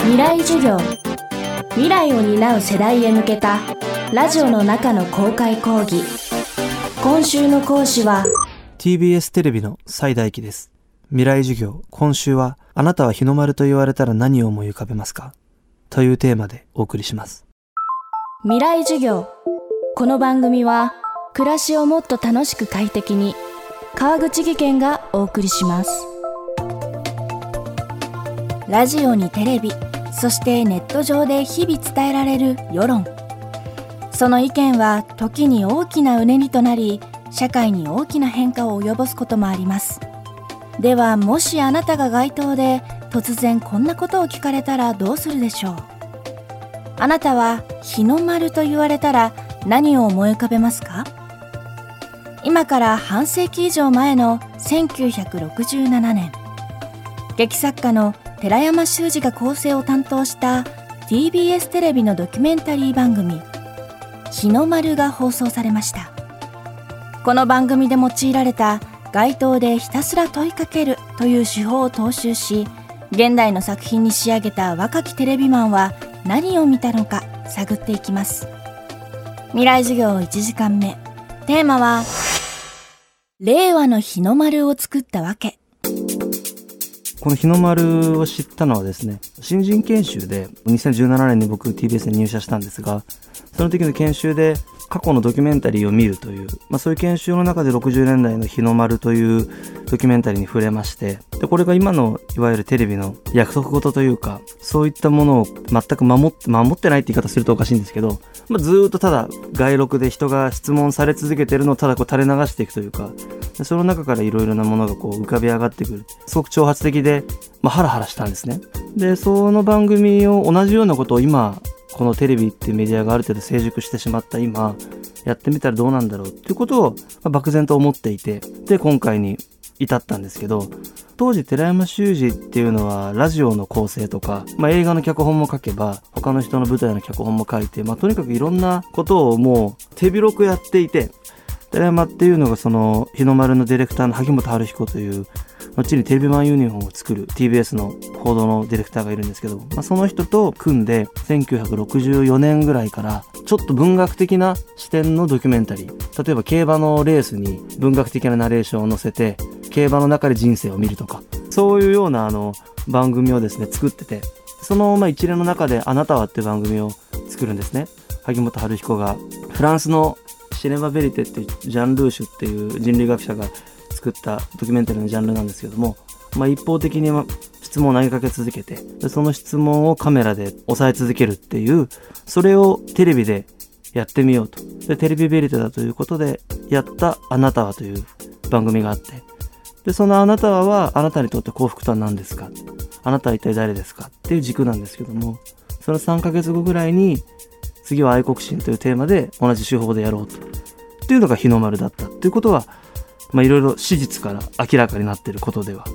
未来授業。未来を担う世代へ向けたラジオの中の公開講義。今週の講師は TBS テレビの最大機です。未来授業今週はあなたは日の丸と言われたら何を思い浮かべますか？というテーマでお送りします。未来授業。この番組は暮らしをもっと楽しく快適に川口義賢がお送りしますラジオにテレビそしてネット上で日々伝えられる世論。その意見は時に大きなうねりとなり社会に大きな変化を及ぼすこともあります。ではもしあなたが街頭で突然こんなことを聞かれたらどうするでしょう。あなたは日の丸と言われたら何を思い浮かべますか？今から半世紀以上前の1967年。劇作家の寺山修司が構成を担当した TBS テレビのドキュメンタリー番組「日の丸」が放送されました。この番組で用いられた街頭でひたすら問いかけるという手法を踏襲し現代の作品に仕上げた若きテレビマンは何を見たのか探っていきます。未来授業1時間目。テーマは令和の日の丸を作ったわけ。この日の丸を知ったのはですね、新人研修で2017年に僕 TBS に入社したんですが、その時の研修で過去のドキュメンタリーを見るという、まあそういう研修の中で60年代の日の丸というドキュメンタリーに触れまして、で、これが今のいわゆるテレビの約束事というか、そういったものを全く守って、守ってないって言い方するとおかしいんですけど、まあ、ずっとただ外録で人が質問され続けてるのをただこう垂れ流していくというか、その中からいろいろなものがこう浮かび上がってくる。すごく挑発的で、まあ、ハラハラしたんですね。で、その番組を同じようなことを今、このテレビっていうメディアがある程度成熟してしまった今、やってみたらどうなんだろうっていうことを、まあ、漠然と思っていて、で、今回に至ったんですけど、当時寺山修司っていうのはラジオの構成とか、まあ、映画の脚本も書けば他の人の舞台の脚本も書いて、まあ、とにかくいろんなことをもう手広くやっていて寺山っていうのがその日の丸のディレクターの萩本春彦という後にテレビマンユニフォームを作る TBS の報道のディレクターがいるんですけど、まあ、その人と組んで1964年ぐらいからちょっと文学的な視点のドキュメンタリー。例えば競馬のレースに文学的なナレーションを載せて競馬の中で人生を見るとかそういうようなあの番組をですね作っててそのまあ一連の中で「あなたは」っていう番組を作るんですね。萩本春彦がフランスのシネマ・ベリテっていうジャン・ルーシュっていう人類学者が作ったドキュメンタリーのジャンルなんですけども、まあ、一方的に質問を投げかけ続けてでその質問をカメラで押さえ続けるっていうそれをテレビでやってみようと。でテレビベリテだということでやった「あなたは」という番組があって。でその「あなたは」はあなたにとって幸福とは何ですか？あなたは一体誰ですか？っていう軸なんですけどもその3ヶ月後ぐらいに次は愛国心というテーマで同じ手法でやろうと。っていうのが日の丸だったっていうことは、まあいろいろ史実から明らかになっていることでは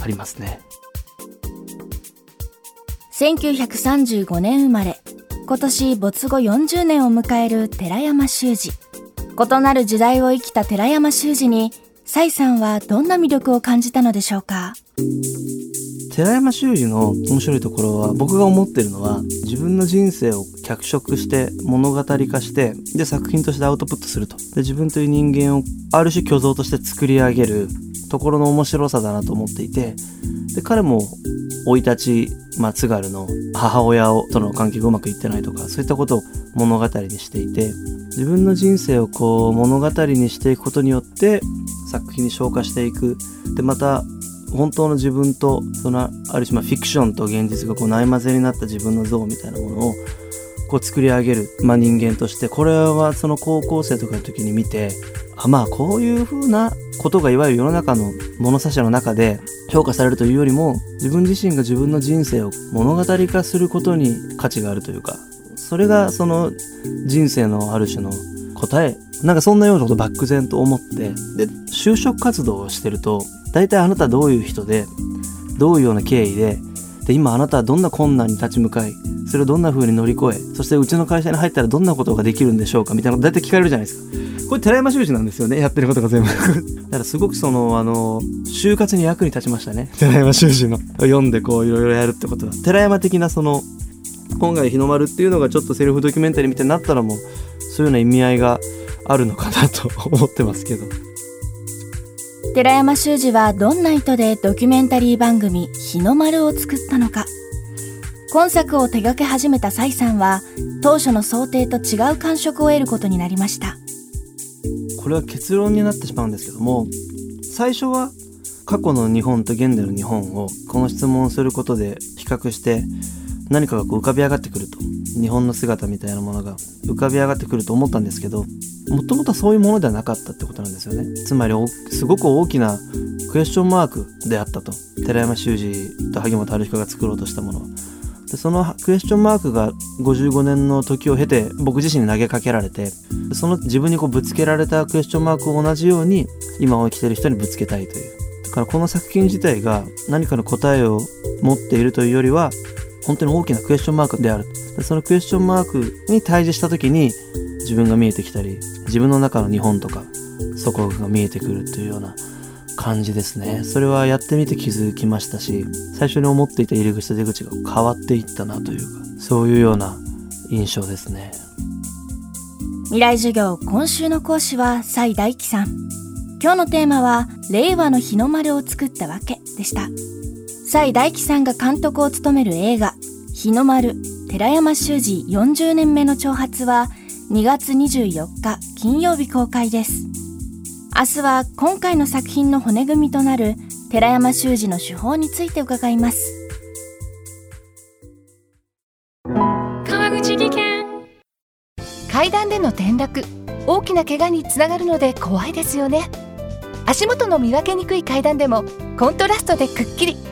ありますね。1935年生まれ、今年没後40年を迎える寺山修司。異なる時代を生きた寺山修司に、蔡さんはどんな魅力を感じたのでしょうか？寺山修司の面白いところは僕が思ってるのは自分の人生を脚色して物語化してで作品としてアウトプットすると。で自分という人間をある種虚像として作り上げるところの面白さだなと思っていてで彼も生い立ち、まあ、津軽の母親との関係がうまくいってないとかそういったことを物語にしていて自分の人生をこう物語にしていくことによって作品に昇華していく。でまた本当の自分とそのある種まあフィクションと現実がこうない混ぜになった自分の像みたいなものをこう作り上げる、まあ、人間としてこれはその高校生とかの時に見てあまあこういう風なことがいわゆる世の中の物差しの中で評価されるというよりも自分自身が自分の人生を物語化することに価値があるというかそれがその人生のある種の答えなんかそんなようなこと漠然と思ってで就職活動をしてると大体あなたどういう人でどういうような経緯でで今あなたはどんな困難に立ち向かいそれをどんな風に乗り越えそしてうちの会社に入ったらどんなことができるんでしょうかみたいなこと大体聞かれるじゃないですか。これ寺山修司なんですよねやってることが全部。だからすごくそのあの就活に役に立ちましたね。寺山修司の。読んでこういろいろやるってことは。寺山的なその今回日の丸っていうのがちょっとセルフドキュメンタリーみたいになったらもうそういうような意味合いがあるのかなと思ってますけど。寺山修司はどんな意図でドキュメンタリー番組「日の丸」を作ったのか。今作を手掛け始めた崔さんは当初の想定と違う感触を得ることになりました。これは結論になってしまうんですけども最初は過去の日本と現代の日本をこの質問をすることで比較して何かがこう浮かび上がってくると日本の姿みたいなものが浮かび上がってくると思ったんですけどもともとはそういうものではなかったってことなんですよね。つまりすごく大きなクエスチョンマークであったと。寺山修司と萩本晴彦が作ろうとしたものは。でそのクエスチョンマークが55年の時を経て僕自身に投げかけられてその自分にこうぶつけられたクエスチョンマークを同じように今を生きてる人にぶつけたいという。だからこの作品自体が何かの答えを持っているというよりは本当に大きなクエスチョンマークである。でそのクエスチョンマークに対峙した時に自分が見えてきたり自分の中の日本とか祖国が見えてくるというような感じですね。それはやってみて気づきましたし最初に思っていた入り口と出口が変わっていったなというかそういうような印象ですね。未来授業今週の講師は崔大樹さん。今日のテーマは令和の日の丸を作ったわけでした。崔大樹さんが監督を務める映画日の丸寺山修司40年目の挑発は2月24日金曜日公開です。明日は今回の作品の骨組みとなる寺山修司の手法について伺います。川口技研。階段での転落大きな怪我につながるので怖いですよね。足元の見分けにくい階段でもコントラストでくっきり